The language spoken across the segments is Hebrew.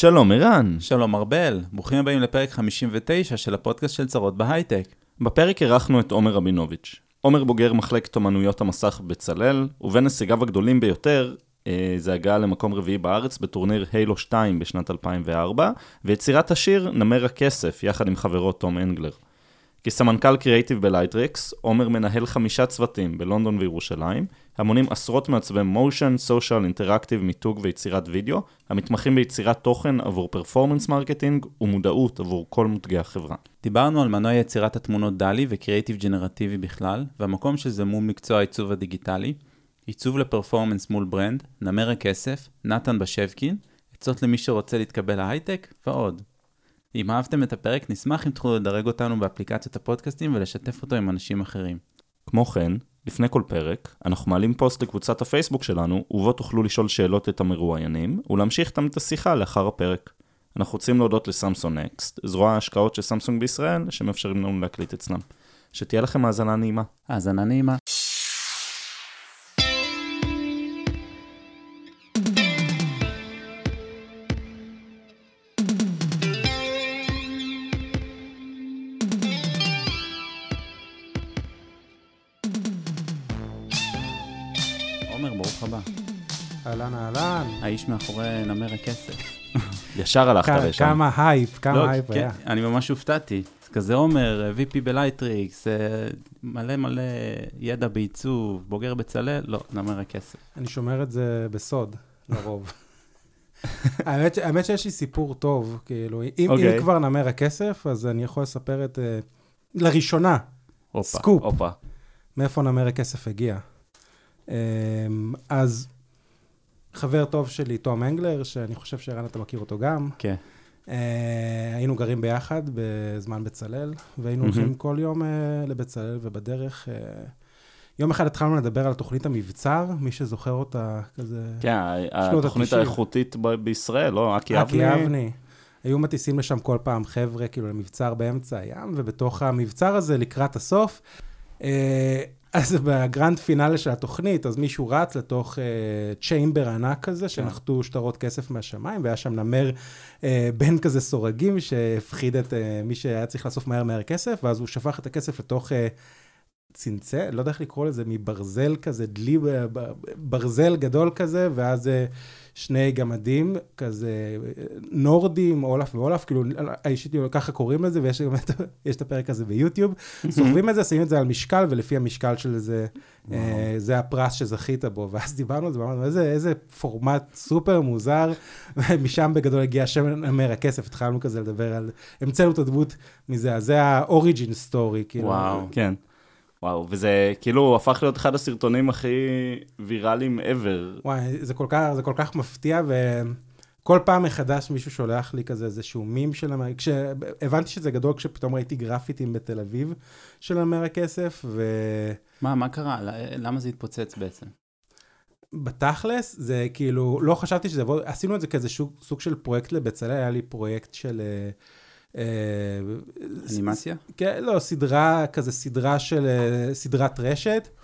שלום ערן. שלום ארבל, ברוכים הבאים לפרק 59 של הפודקאסט של צרות בהייטק. בפרק אירחנו את עומר רבינוביץ'. עומר בוגר מחלקת אמנויות המסך בצלאל, ובין הישגיו הגדולים ביותר אה, זה הגעה למקום רביעי בארץ בטורניר Halo 2 בשנת 2004, ויצירת השיר נמר הכסף, יחד עם חברו תום אנגלר. כסמנכ"ל creative ב Lightricks, עומר מנהל חמישה צוותים בלונדון וירושלים, המונים עשרות מעצבי motion, social, interactive, מיתוג ויצירת וידאו, המתמחים ביצירת תוכן עבור performance marketing ומודעות עבור כל מותגי החברה. דיברנו על מנוע יצירת התמונות DALL-E ו creative ג'נרטיבי בכלל, והמקום שזה מול מקצוע העיצוב הדיגיטלי, עיצוב ל performance מול brand, נמר הכסף, נתן בשבקין, עצות למי שרוצה להתקבל להייטק ועוד. אם אהבתם את הפרק, נשמח אם תוכלו לדרג אותנו באפליקציות הפודקאסטים ולשתף אותו עם אנשים אחרים. כמו כן, לפני כל פרק, אנחנו מעלים פוסט לקבוצת הפייסבוק שלנו, ובו תוכלו לשאול שאלות את המרואיינים, ולהמשיך איתם את השיחה לאחר הפרק. אנחנו רוצים להודות לסמסונג נקסט, זרוע ההשקעות של סמסונג בישראל, שמאפשרים לנו להקליט אצלם. שתהיה לכם האזנה נעימה. האזנה נעימה. עומר, ברוך הבא. אהלן אהלן. האיש מאחורי נמר הכסף. ישר הלכת לשם. כמה הייפ, כמה לא, הייפ כן, היה. אני ממש הופתעתי. כזה עומר, VP ב-Lightricks, אה, מלא מלא ידע בעיצוב, בוגר בצלאל, לא, נמר הכסף. אני שומר את זה בסוד, לרוב. האמת, האמת שיש לי סיפור טוב, כאילו, אם, אם אוקיי. כבר נמר הכסף, אז אני יכול לספר את, אה, לראשונה, הופה. סקופ. הופה. מאיפה נמר הכסף הגיע. אמ, אז חבר טוב שלי, תום אנגלר, שאני חושב שערן אתה מכיר אותו גם, כן. אה, היינו גרים ביחד בזמן בצלאל, והיינו מהמם. הולכים כל יום אה, לבצלאל, ובדרך... אה, יום אחד התחלנו לדבר על תוכנית המבצר, מי שזוכר אותה, כזה... כן, התוכנית. האיכותית ב- בישראל, לא? אקי אבני. אקי אבני. היו מטיסים לשם כל פעם חבר'ה, כאילו, למבצר באמצע הים, ובתוך המבצר הזה, לקראת הסוף, אז ב-grand finale של התוכנית, אז מישהו רץ לתוך chamber ענק כזה, שנחתו שטרות כסף מהשמיים, והיה שם נמר אה, בן כזה סורגים, שהפחיד את אה, מי שהיה צריך לאסוף מהר מהר כסף, ואז הוא שפך את הכסף לתוך... אה, צנצל, לא יודע איך לקרוא לזה, מברזל כזה, דלי, ברזל גדול כזה, ואז אה, שני גמדים כזה נורדים, אולף ואולף, כאילו, האישית ככה קוראים לזה, ויש גם את, יש את הפרק הזה ביוטיוב. סוחבים את זה, שמים את זה על משקל, ולפי המשקל של זה, אה, זה הפרס שזכית בו. ואז דיברנו על זה, ואמרנו, איזה, איזה פורמט סופר מוזר, ומשם בגדול הגיע השם נמר הכסף, התחלנו כזה לדבר על, המצאנו את הדמות מזה, אז זה ה-origin story, כאילו. וואו. כן. וואו, וזה כאילו הפך להיות אחד הסרטונים הכי ויראליים ever. וואי, זה כל כך, זה כל כך מפתיע, וכל פעם מחדש מישהו שולח לי כזה איזשהו מים של הנמר... כשהבנתי שזה גדול כשפתאום ראיתי גרפיטים בתל אביב של המר הכסף, מה, מה קרה? למה זה התפוצץ בעצם? ובתכלס זה כאילו, לא חשבתי שזה יבוא, עשינו את זה כאיזה סוג, של פרויקט לבצלאל, היה לי פרויקט של... אה, אנימציה? כן, לא, סדרה, כזה סדרה של, אה, סדרת רשת, אה,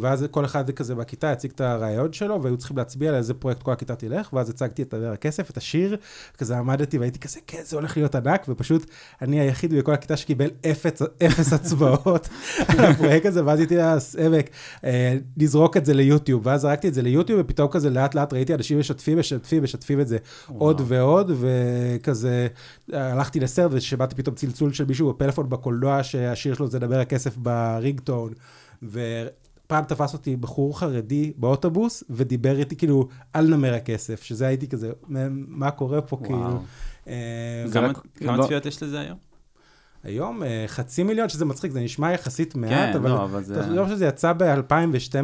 ואז כל אחד כזה בכיתה הציג את הרעיון שלו, והיו צריכים להצביע על איזה פרויקט כל הכיתה תלך, ואז הצגתי את נמר הכסף, את השיר, כזה עמדתי והייתי כזה, כן, זה הולך להיות ענק, ופשוט אני היחיד בכל הכיתה שקיבל אפס, אפס הצבעות על הפרויקט הזה, ואז הייתי עמק, אה, לזרוק את זה ליוטיוב, ואז זרקתי את זה ליוטיוב, ופתאום כזה לאט לאט ראיתי אנשים משתפים, משתפים, משתפים את זה עוד ועוד, וכזה הלכתי לסרט ושמעתי פתאום צלצול של מישהו בפלאפון בקולנוע שהשיר שלו זה דבר הכסף ברינגטון. ופעם תפס אותי בחור חרדי באוטובוס ודיבר איתי כאילו על נמר הכסף, שזה הייתי כזה, "מה- קורה פה כאילו. וואו. כמה- רק- כמה לא- צפיות יש לזה היום? היום אה, חצי מיליון, שזה מצחיק, זה נשמע יחסית מעט, כן, אבל לא, אבל זה... תחשוב שזה יצא ב-2012,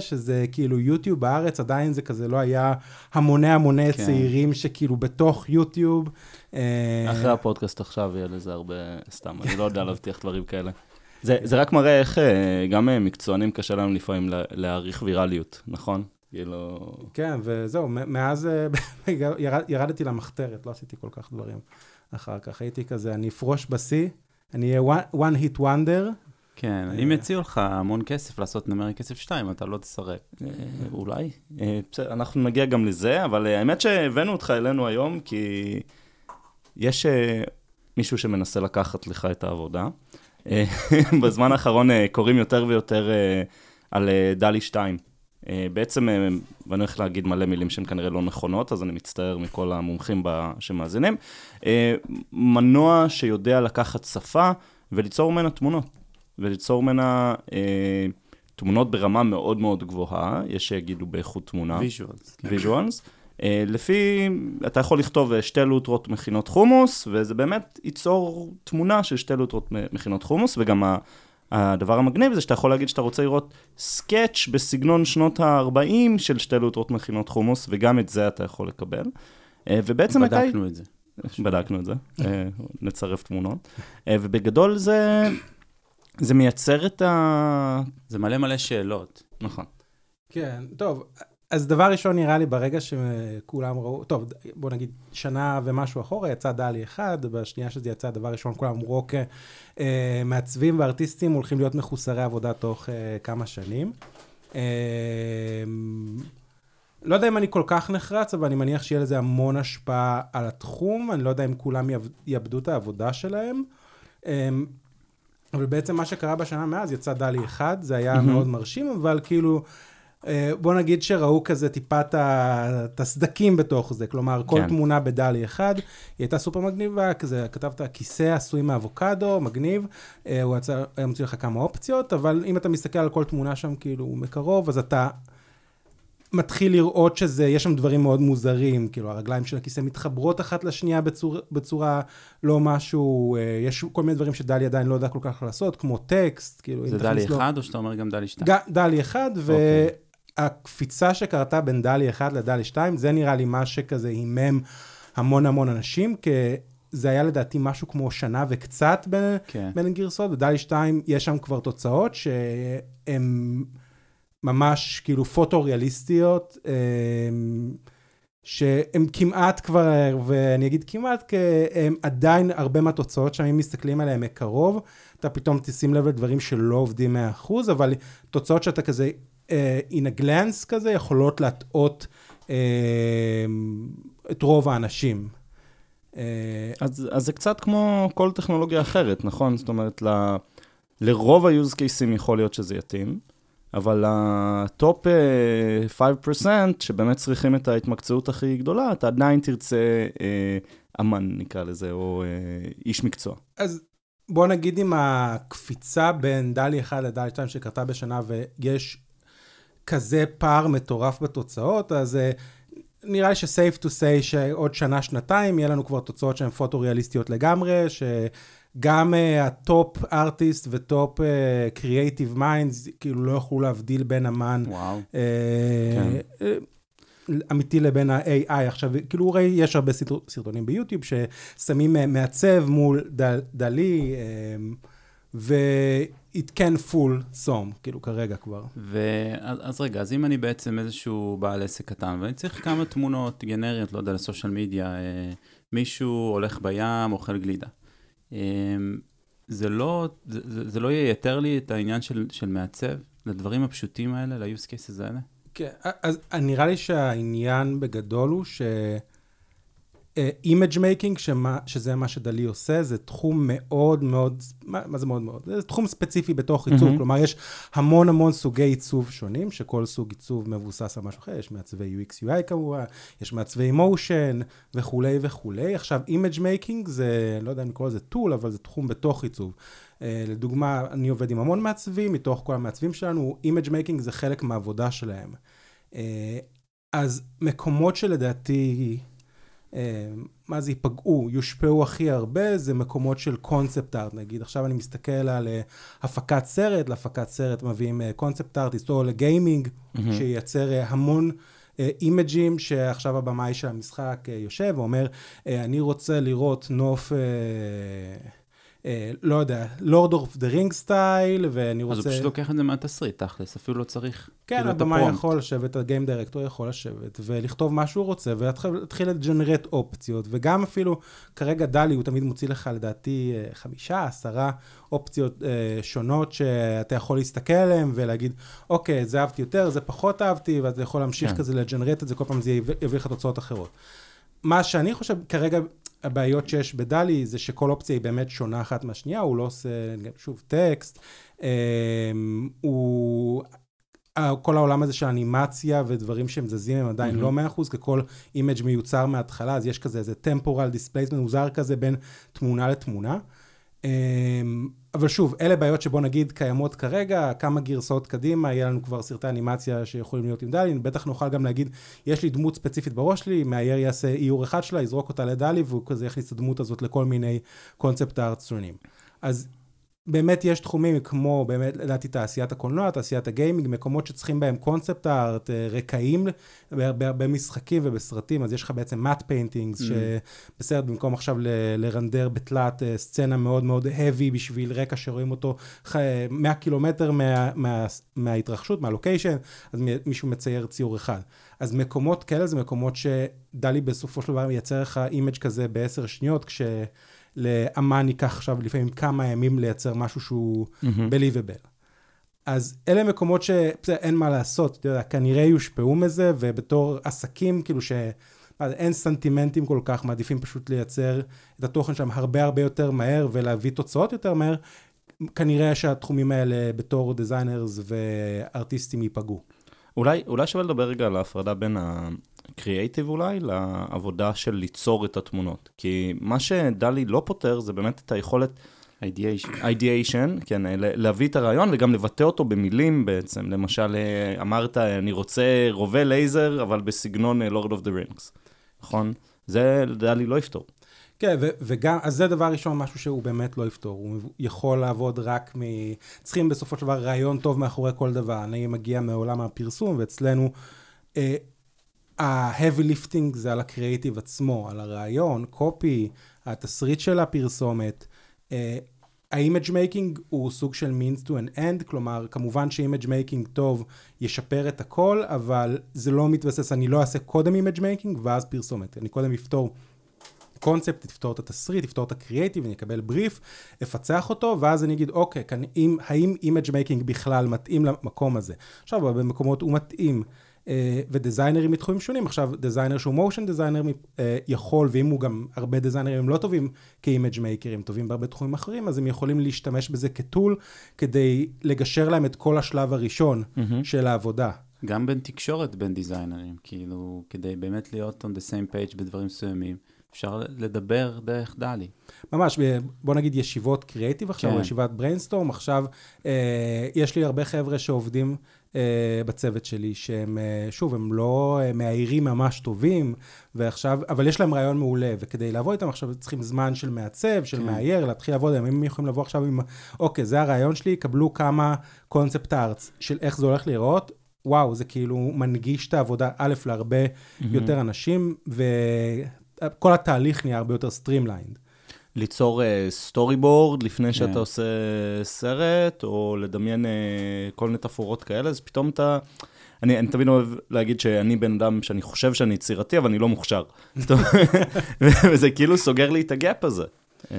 שזה כאילו יוטיוב בארץ, עדיין זה כזה לא היה המוני המוני כן. צעירים שכאילו בתוך יוטיוב. אה, אחרי הפודקאסט עכשיו יהיה לזה הרבה, סתם, אני לא יודע להבטיח דברים כאלה. זה, זה רק מראה איך אה, גם אה, מקצוענים קשה להם לפעמים לה- להעריך ויראליות, נכון? כאילו... כן, וזהו, מאז אה, ירד, ירדתי למחתרת, לא עשיתי כל כך דברים אחר כך. הייתי כזה, אני אפרוש בשיא, אני אהיה one, one hit wonder, כן, אם יציעו לך המון כסף לעשות נמר כסף 2, אתה לא תסרב. אולי. בסדר, אנחנו נגיע גם לזה, אבל האמת שהבאנו אותך אלינו היום, כי יש מישהו שמנסה לקחת לך את העבודה. אה, בזמן האחרון אה, קוראים יותר ויותר אה, על DALL-E 2. אה, בעצם, ואני הולך להגיד מלא מילים שהן כנראה לא נכונות, אז אני מצטער מכל המומחים שמאזינים. מנוע שיודע לקחת שפה וליצור ממנה תמונות. וליצור ממנה תמונות ברמה מאוד מאוד גבוהה, יש שיגידו באיכות תמונה. visuals. ויז'ואלס. אה, לפי, אתה יכול לכתוב אה, שתי לוטרות מכינות חומוס, וזה באמת ייצור תמונה של שתי לוטרות מכינות חומוס, וגם ה- הדבר המגניב זה שאתה יכול להגיד שאתה רוצה לראות סקאץ' בסגנון שנות ה-40 של שתי לוטרות מכינות חומוס, וגם את זה אתה יכול לקבל. אה, ובעצם הייתה... בדקנו את זה. בדקנו את זה, נצרף תמונות. ובגדול זה, זה מייצר את ה... זה מלא מלא שאלות. נכון. כן, טוב, אז דבר ראשון נראה לי ברגע שכולם ראו, טוב, בוא נגיד שנה ומשהו אחורה, יצא דלי אחד, בשנייה שזה יצא, דבר ראשון, כולם אמרו, אוקיי, אה, מעצבים וארטיסטים הולכים להיות מחוסרי עבודה תוך אה, כמה שנים. אה, לא יודע אם אני כל כך נחרץ, אבל אני מניח שיהיה לזה המון השפעה על התחום, אני לא יודע אם כולם יאב- יאבדו את העבודה שלהם. אה, אבל בעצם מה שקרה בשנה מאז, יצא דלי אחד, זה היה. מאוד מרשים, אבל כאילו, בוא נגיד שראו כזה טיפה את הסדקים בתוך זה, כלומר, כל כן. תמונה בדלי אחד, היא הייתה סופר מגניבה, כזה, כתבת כיסא עשוי מאבוקדו, מגניב, אה, הוא היה מוציא לך כמה אופציות, אבל אם אתה מסתכל על כל תמונה שם כאילו מקרוב, אז אתה מתחיל לראות שזה, יש שם דברים מאוד מוזרים, כאילו הרגליים של הכיסא מתחברות אחת לשנייה בצור, בצורה לא משהו, אה, יש כל מיני דברים שדלי עדיין לא יודע כל כך לעשות, כמו טקסט, כאילו, זה דלי אחד, או שאתה אומר גם דלי שתיים? ג- דלי אחד, אוקיי. והקפיצה שקרתה בין דלי אחד לדלי שתיים, זה נראה לי מה שכזה הימם המון המון אנשים, כי זה היה לדעתי משהו כמו שנה וקצת בין, כן. בין הגרסאות, ודלי שתיים יש שם כבר תוצאות שהן ממש כאילו פוטו-ריאליסטיות, אמ, שהן כמעט כבר, ואני אגיד כמעט, כי הם עדיין הרבה מהתוצאות שם, אם מסתכלים עליהן מקרוב, אתה פתאום תשים לב לדברים שלא עובדים 100%, אבל תוצאות שאתה כזה, in a glance כזה, יכולות להטעות אה, את רוב האנשים. אה, אז, אז זה קצת כמו כל טכנולוגיה אחרת, נכון? זאת אומרת, ל, לרוב ה-use cases יכול להיות שזה יתאים, אבל ה-top אה, 5% שבאמת צריכים את ההתמקצעות הכי גדולה, אתה עדיין תרצה אה, אמן, נקרא לזה, או אה, איש מקצוע. אז בוא נגיד עם הקפיצה בין DALL-E 1 ל-DALL-E 2 שקרתה בשנה ויש כזה פער מטורף בתוצאות, אז אה, נראה לי ש-safe to say שעוד שנה, שנתיים, יהיה לנו כבר תוצאות שהן פוטו-ריאליסטיות לגמרי, שגם ה-top artist ו-top creative minds, כאילו לא יוכלו להבדיל בין אמן וואו. אה, כן. אה, אמיתי לבין ה-AI. עכשיו, כאילו, הרי יש הרבה סרט- סרטונים ביוטיוב ששמים מעצב מול DALL- DALL-E, אה, ו- it can fool some, כאילו, כרגע כבר. ואז אז רגע, אז אם אני בעצם איזשהו בעל עסק קטן, ואני צריך כמה תמונות גנריות, לא יודע, לסושיאל מדיה, אה, מישהו הולך בים, אוכל גלידה. אה, זה לא, זה, זה, זה לא ייתר לי את העניין של, של מעצב, לדברים הפשוטים האלה, ל-use cases האלה? כן, אז נראה לי שהעניין בגדול הוא ש... image making, שזה מה ש-DALL-E עושה, זה תחום מאוד מאוד, מה, מה זה מאוד מאוד? זה תחום ספציפי בתוך עיצוב, mm-hmm. כלומר יש המון המון סוגי עיצוב שונים, שכל סוג עיצוב מבוסס על משהו אחר, יש מעצבי UX UI כמובן, יש מעצבי motion וכולי וכולי. עכשיו, image making זה, לא יודע אם לקרוא לזה tool, אבל זה תחום בתוך עיצוב. אה, לדוגמה, אני עובד עם המון מעצבים, מתוך כל המעצבים שלנו, image making זה חלק מהעבודה שלהם. אה, אז מקומות שלדעתי, מה זה ייפגעו, יושפעו הכי הרבה, זה מקומות של concept art, נגיד. עכשיו אני מסתכל על אה, הפקת סרט, להפקת סרט מביאים concept artist, או לגיימינג, מהמם. שייצר אה, המון אימג'ים, שעכשיו הבמאי של המשחק יושב ואומר, אני רוצה לראות נוף... אה, לא יודע, Lord of the Ring style, ואני רוצה... אז הוא פשוט לוקח את זה מהתסריט, תכלס, אפילו לא צריך כן, כאילו הבמאי ה-prompt. יכול לשבת, הגיים דירקטור יכול לשבת ולכתוב מה שהוא רוצה ולהתחיל ל-generate אופציות, וגם אפילו כרגע דלי הוא תמיד מוציא לך לדעתי אה, חמישה, עשרה אופציות אה, שונות שאתה יכול להסתכל עליהן ולהגיד, אוקיי, זה אהבתי יותר, זה פחות אהבתי, ואתה יכול להמשיך כן. כזה לג'נרט את זה, כל פעם זה יביא לך תוצאות אחרות. מה שאני חושב כרגע, הבעיות שיש בדלי זה שכל אופציה היא באמת שונה אחת מהשנייה, הוא לא עושה, שוב, טקסט, אה, הוא... כל העולם הזה של אנימציה ודברים שהם זזים הם עדיין מהמם. לא 100%, כי כל image מיוצר מההתחלה, אז יש כזה איזה temporal displacement מוזר כזה בין תמונה לתמונה. אבל שוב, אלה בעיות שבוא נגיד קיימות כרגע, כמה גרסאות קדימה, יהיה לנו כבר סרטי אנימציה שיכולים להיות עם DALL-E, בטח נוכל גם להגיד, יש לי דמות ספציפית בראש שלי, מאייר יעשה איור אחד שלה, יזרוק אותה ל-DALL-E, והוא כזה יכניס את הדמות הזאת לכל מיני concept art שונים. אז באמת יש תחומים כמו, באמת, לדעתי, תעשיית הקולנוע, תעשיית הגיימינג, מקומות שצריכים בהם concept art, אה, רקעים בהרבה הרבה משחקים ובסרטים, אז יש לך בעצם matte paintings, Mm. שבסרט במקום עכשיו לרנדר בתלת אה, סצנה מאוד מאוד heavy בשביל רקע שרואים אותו ח- 100 קילומטר מה, מה, מההתרחשות, מהלוקיישן, אז מישהו מצייר ציור אחד. אז מקומות כאלה זה מקומות ש-DALL-E בסופו של דבר מייצר לך image כזה בעשר שניות, כשלאמן ייקח עכשיו לפעמים כמה ימים לייצר משהו שהוא מהמם. believable. אז אלה מקומות שבסדר, אין מה לעשות, אתה יודע, כנראה יושפעו מזה, ובתור עסקים, כאילו ש... מה זה, אין סנטימנטים כל כך, מעדיפים פשוט לייצר את התוכן שם הרבה הרבה יותר מהר ולהביא תוצאות יותר מהר, כנראה שהתחומים האלה בתור designers וארטיסטים ייפגעו. אולי, אולי שווה לדבר רגע על ההפרדה בין הקריאייטיב אולי לעבודה של ליצור את התמונות. כי מה ש-DALL-E לא פותר זה באמת את היכולת ideation. ideation, כן, להביא את הרעיון וגם לבטא אותו במילים בעצם. למשל, אה, אמרת, אני רוצה רובה לייזר, אבל בסגנון Lord of the Rings, נכון? זה דלי לא יפתור. כן, ו- וגם, אז זה דבר ראשון, משהו שהוא באמת לא יפתור. הוא יכול לעבוד רק מ... צריכים בסופו של דבר רעיון טוב מאחורי כל דבר. אני מגיע מעולם הפרסום, ואצלנו אה, ה-heavy lifting זה על הקריאיטיב עצמו, על הרעיון, קופי, התסריט של הפרסומת. אה, ה-image making הוא סוג של means to an end, כלומר, כמובן ש-image making טוב ישפר את הכל, אבל זה לא מתבסס, אני לא אעשה קודם image making ואז פרסומת. אני קודם אפתור קונספט, תפתור את התסריט, תפתור את הקריאייטיב, אני אקבל בריף, אפצח אותו, ואז אני אגיד, אוקיי, כאן, אם, האם image making בכלל מתאים למקום הזה? עכשיו, במקומות הוא מתאים, אה, ו designers מתחומים שונים, עכשיו, designer שהוא motion designer אה, יכול, ואם הוא גם, הרבה designers הם לא טובים כ image makers, טובים בהרבה תחומים אחרים, אז הם יכולים להשתמש בזה כ tool, כדי לגשר להם את כל השלב הראשון של העבודה. גם בין תקשורת בין designers, כאילו, כדי באמת להיות on the same page בדברים מסוימים, אפשר לדבר דרך דלי. ממש, בוא נגיד ישיבות קריאיטיב עכשיו, כן. או ישיבת brainstorm, עכשיו אה, יש לי הרבה חבר'ה שעובדים אה, בצוות שלי, שהם, אה, שוב, הם לא אה, מאיירים ממש טובים, ועכשיו, אבל יש להם רעיון מעולה, וכדי לעבוד איתם עכשיו צריכים זמן של מעצב, של כן. מאייר, להתחיל לעבוד, אם הם יכולים לבוא עכשיו עם, אוקיי, זה הרעיון שלי, קבלו כמה concept arts של איך זה הולך להיראות. וואו, זה כאילו מנגיש את העבודה, א', להרבה יותר אנשים, וכל התהליך נהיה הרבה יותר streamlined. ליצור storyboard לפני כן. שאתה עושה סרט, או לדמיין אה, כל מיני תפאורות כאלה, אז פתאום אתה... אני, אני תמיד אוהב להגיד שאני בן אדם שאני חושב שאני יצירתי, אבל אני לא מוכשר. וזה כאילו סוגר לי את הגאפ הזה. אה,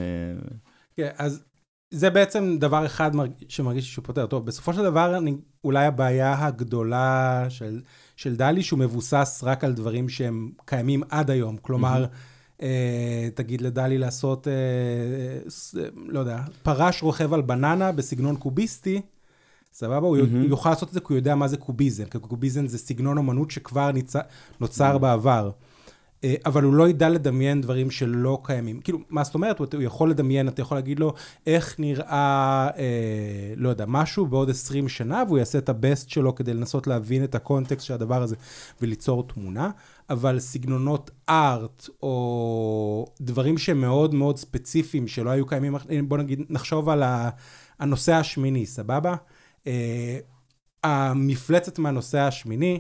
כן, אז זה בעצם דבר אחד מרג... שמרגיש שהוא פותר. טוב, בסופו של דבר, אני, אולי הבעיה הגדולה של, של דלי, שהוא מבוסס רק על דברים שהם קיימים עד היום. כלומר, אה, תגיד לדלי לעשות, אה, ס, לא יודע, פרש רוכב על בננה בסגנון קוביסטי, סבבה? הוא מהמם. יוכל לעשות את זה כי הוא יודע מה זה קוביזם, כי קוביזם זה סגנון אמנות שכבר ניצ... נוצר בעבר. אה, אבל הוא לא ידע לדמיין דברים שלא קיימים. כאילו, מה זאת אומרת? הוא יכול לדמיין, אתה יכול להגיד לו איך נראה, אה, לא יודע, משהו בעוד 20 שנה, והוא יעשה את הבסט שלו כדי לנסות להבין את הקונטקסט של הדבר הזה וליצור תמונה, אבל סגנונות ארט, או דברים שהם מאוד ספציפיים, שלא היו קיימים, בוא נגיד, נחשוב על הנושא השמיני, סבבה? אה, המפלצת מהנושא השמיני.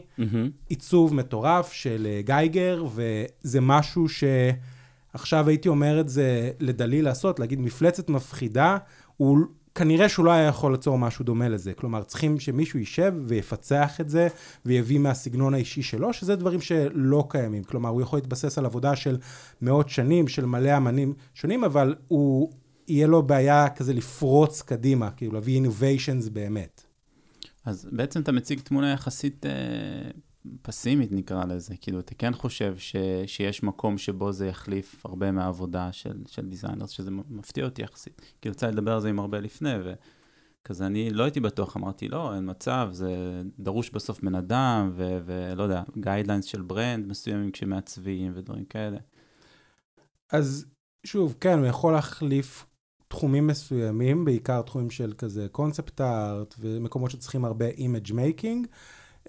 עיצוב מטורף של אה, גייגר, וזה משהו עכשיו הייתי אומר את זה לדלי לעשות, להגיד מפלצת מפחידה, הוא כנראה שהוא לא היה יכול ליצור משהו דומה לזה. כלומר, צריכים שמישהו יישב ויפצח את זה, ויביא מהסגנון האישי שלו, שזה דברים שלא קיימים. כלומר, הוא יכול להתבסס על עבודה של מאות שנים, של מלא אמנים שונים, אבל הוא, יהיה לו בעיה כזה לפרוץ קדימה, כאילו להביא innovations באמת. אז בעצם אתה מציג תמונה יחסית אה, פסימית, נקרא לזה. כאילו, אתה כן חושב ש, שיש מקום שבו זה יחליף הרבה מהעבודה של, של designers, שזה מפתיע אותי יחסית. כי יצא לדבר על זה עם הרבה לפני, וכזה אני לא הייתי בטוח, אמרתי, לא, אין מצב, זה דרוש בסוף בן אדם, ו, ולא יודע, guidelines של brand מסוימים כשמעצבים ודברים כאלה. אז שוב, כן, הוא יכול להחליף תחומים מסוימים, בעיקר תחומים של כזה concept art ומקומות שצריכים הרבה image making.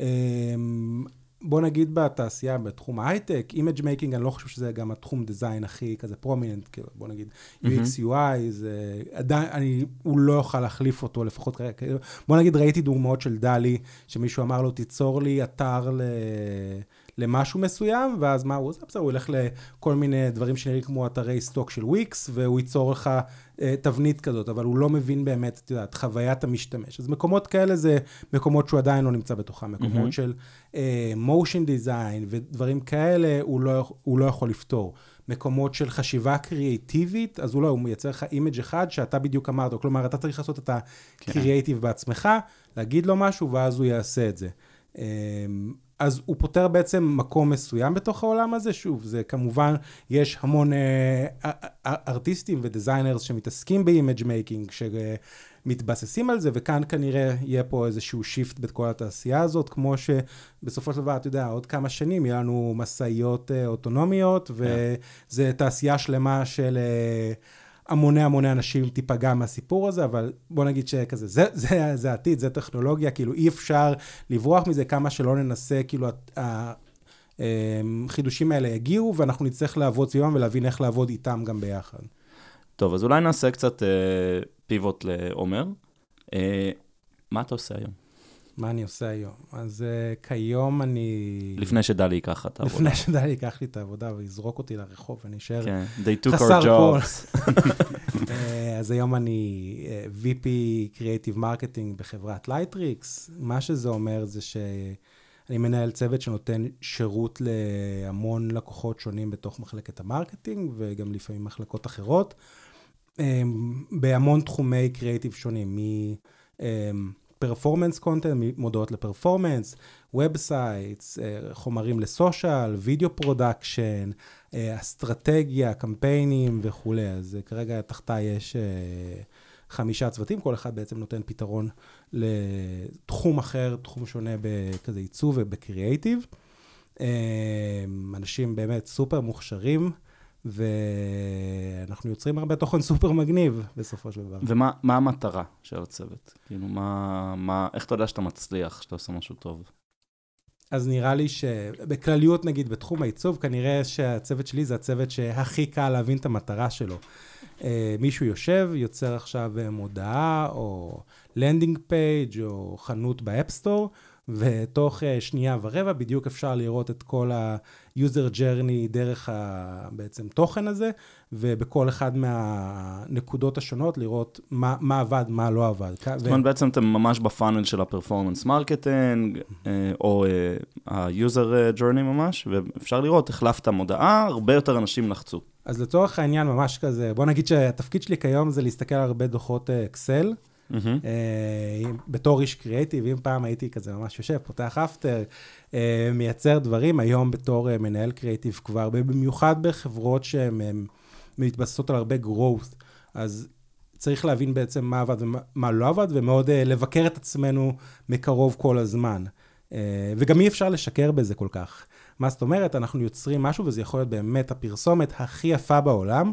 אמ, בוא נגיד בתעשייה, בתחום ההייטק, image making, אני לא חושב שזה גם התחום design הכי כזה prominent, כאילו, בוא נגיד UX, UI, זה עדיין, אני, הוא לא יוכל להחליף אותו, לפחות כרגע. כאילו, בוא נגיד, ראיתי דוגמאות של דלי, שמישהו אמר לו, תיצור לי אתר ל... למשהו מסוים, ואז מה הוא עושה? בסדר, הוא ילך לכל מיני דברים שנראים כמו אתרי stock של וויקס, והוא ייצור לך אה, תבנית כזאת, אבל הוא לא מבין באמת, את יודעת, חוויית המשתמש. אז מקומות כאלה זה מקומות שהוא עדיין לא נמצא בתוכם, מקומות mm-hmm. של motion uh, design ודברים כאלה, הוא לא, הוא לא יכול לפתור. מקומות של חשיבה קריאיטיבית, אז הוא לא, הוא מייצר לך image אחד שאתה בדיוק אמרת, כלומר, אתה צריך לעשות את הקריאיטיב כן. בעצמך, להגיד לו משהו, ואז הוא יעשה את זה. אז הוא פותר בעצם מקום מסוים בתוך העולם הזה. שוב, זה כמובן, יש המון אה, artistים ו designers שמתעסקים ב image making, שמתבססים על זה, וכאן כנראה יהיה פה איזשהו shift בכל התעשייה הזאת, כמו שבסופו של דבר, אתה יודע, עוד כמה שנים יהיה לנו משאיות אה, אוטונומיות, כן. וזה תעשייה שלמה של... אה, המוני המוני אנשים תיפגע מהסיפור הזה, אבל בוא נגיד שכזה, זה, זה, זה עתיד, זה טכנולוגיה, כאילו אי אפשר לברוח מזה כמה שלא ננסה, כאילו החידושים האלה יגיעו, ואנחנו נצטרך לעבוד סביבם ולהבין איך לעבוד איתם גם ביחד. טוב, אז אולי נעשה קצת אה, פיבוט לעומר. אה, מה אתה עושה היום? מה אני עושה היום? אז uh, כיום אני... לפני שדלי ייקח את העבודה. לפני שדלי ייקח לי את העבודה ויזרוק אותי לרחוב ואני אשאר כן, they took our jobs. uh, אז היום אני uh, VP Creative Marketing בחברת לייטריקס. מה שזה אומר זה שאני מנהל צוות שנותן שירות להמון לקוחות שונים בתוך מחלקת ה marketing וגם לפעמים מחלקות אחרות, um, בהמון תחומי קריאיטיב שונים. מ... Um, performance content, מודעות ל performance, websites, חומרים ל social, video production, אסטרטגיה, קמפיינים וכולי. אז uh, כרגע תחתיי יש חמישה צוותים, כל אחד בעצם נותן פתרון לתחום אחר, תחום שונה בכזה עיצוב ובקריאייטיב. אנשים באמת סופר מוכשרים. ואנחנו יוצרים הרבה תוכן סופר מגניב בסופו של דבר. ומה המטרה של הצוות? כאילו, מה, מה, איך אתה יודע שאתה מצליח, שאתה עושה משהו טוב? אז נראה לי שבכלליות, נגיד, בתחום העיצוב, כנראה שהצוות שלי זה הצוות שהכי קל להבין את המטרה שלו. אה, מישהו יושב, יוצר עכשיו מודעה, או landing page, או חנות ב App Store, ותוך uh, שנייה ורבע בדיוק אפשר לראות את כל ה-user journey דרך ה, בעצם תוכן הזה, ובכל אחד מהנקודות השונות לראות מה, מה עבד, מה לא עבד. זאת אומרת, ו... בעצם אתם ממש בפאנל של ה performance marketing, אה, או uh, ה-user journey ממש, ואפשר לראות, החלפת מודעה, הרבה יותר אנשים לחצו. אז לצורך העניין, ממש כזה, בוא נגיד שהתפקיד שלי כיום זה להסתכל על הרבה דוחות אקסל. Uh. בתור איש קריאיטיב, אם פעם הייתי כזה ממש יושב, פותח After, אה, מייצר דברים, היום בתור אה, מנהל קריאיטיב כבר, במיוחד בחברות שהן מתבססות על הרבה growth, אז צריך להבין בעצם מה עבד ומה לא עבד, ומאוד לבקר את עצמנו מקרוב כל הזמן. וגם אי אפשר לשקר בזה כל כך. מה זאת אומרת? אנחנו יוצרים משהו, וזה יכול להיות באמת הפרסומת הכי יפה בעולם,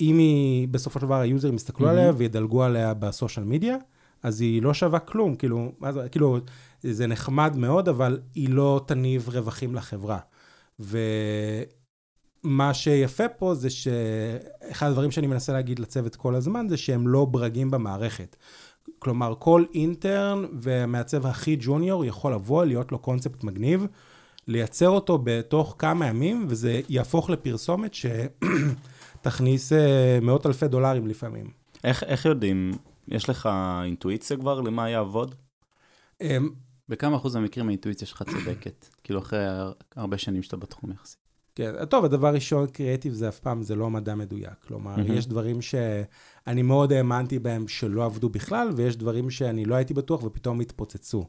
אם היא, בסופו של דבר היוזרים יסתכלו mm-hmm. עליה וידלגו עליה בסושיאל מדיה, אז היא לא שווה כלום, כאילו, זה, כאילו, זה נחמד מאוד, אבל היא לא תניב רווחים לחברה. ומה שיפה פה זה שאחד הדברים שאני מנסה להגיד לצוות כל הזמן, זה שהם לא ברגים במערכת. כלומר, כל אינטרן והמעצב הכי ג'וניור יכול לבוא, להיות לו קונספט מגניב, לייצר אותו בתוך כמה ימים, וזה יהפוך לפרסומת שתכניס אה, מאות אלפי דולרים לפעמים. איך, איך יודעים? יש לך אינטואיציה כבר למה יעבוד? אמ, בכמה אחוז מהמקרים האינטואיציה שלך צודקת? כאילו אחרי הר- הרבה שנים שאתה בתחום יחסית. כן, טוב, הדבר ראשון, קריאיטיב זה אף פעם, זה לא מדע מדויק. כלומר, מהמם. יש דברים שאני מאוד האמנתי בהם שלא עבדו בכלל, ויש דברים שאני לא הייתי בטוח ופתאום התפוצצו.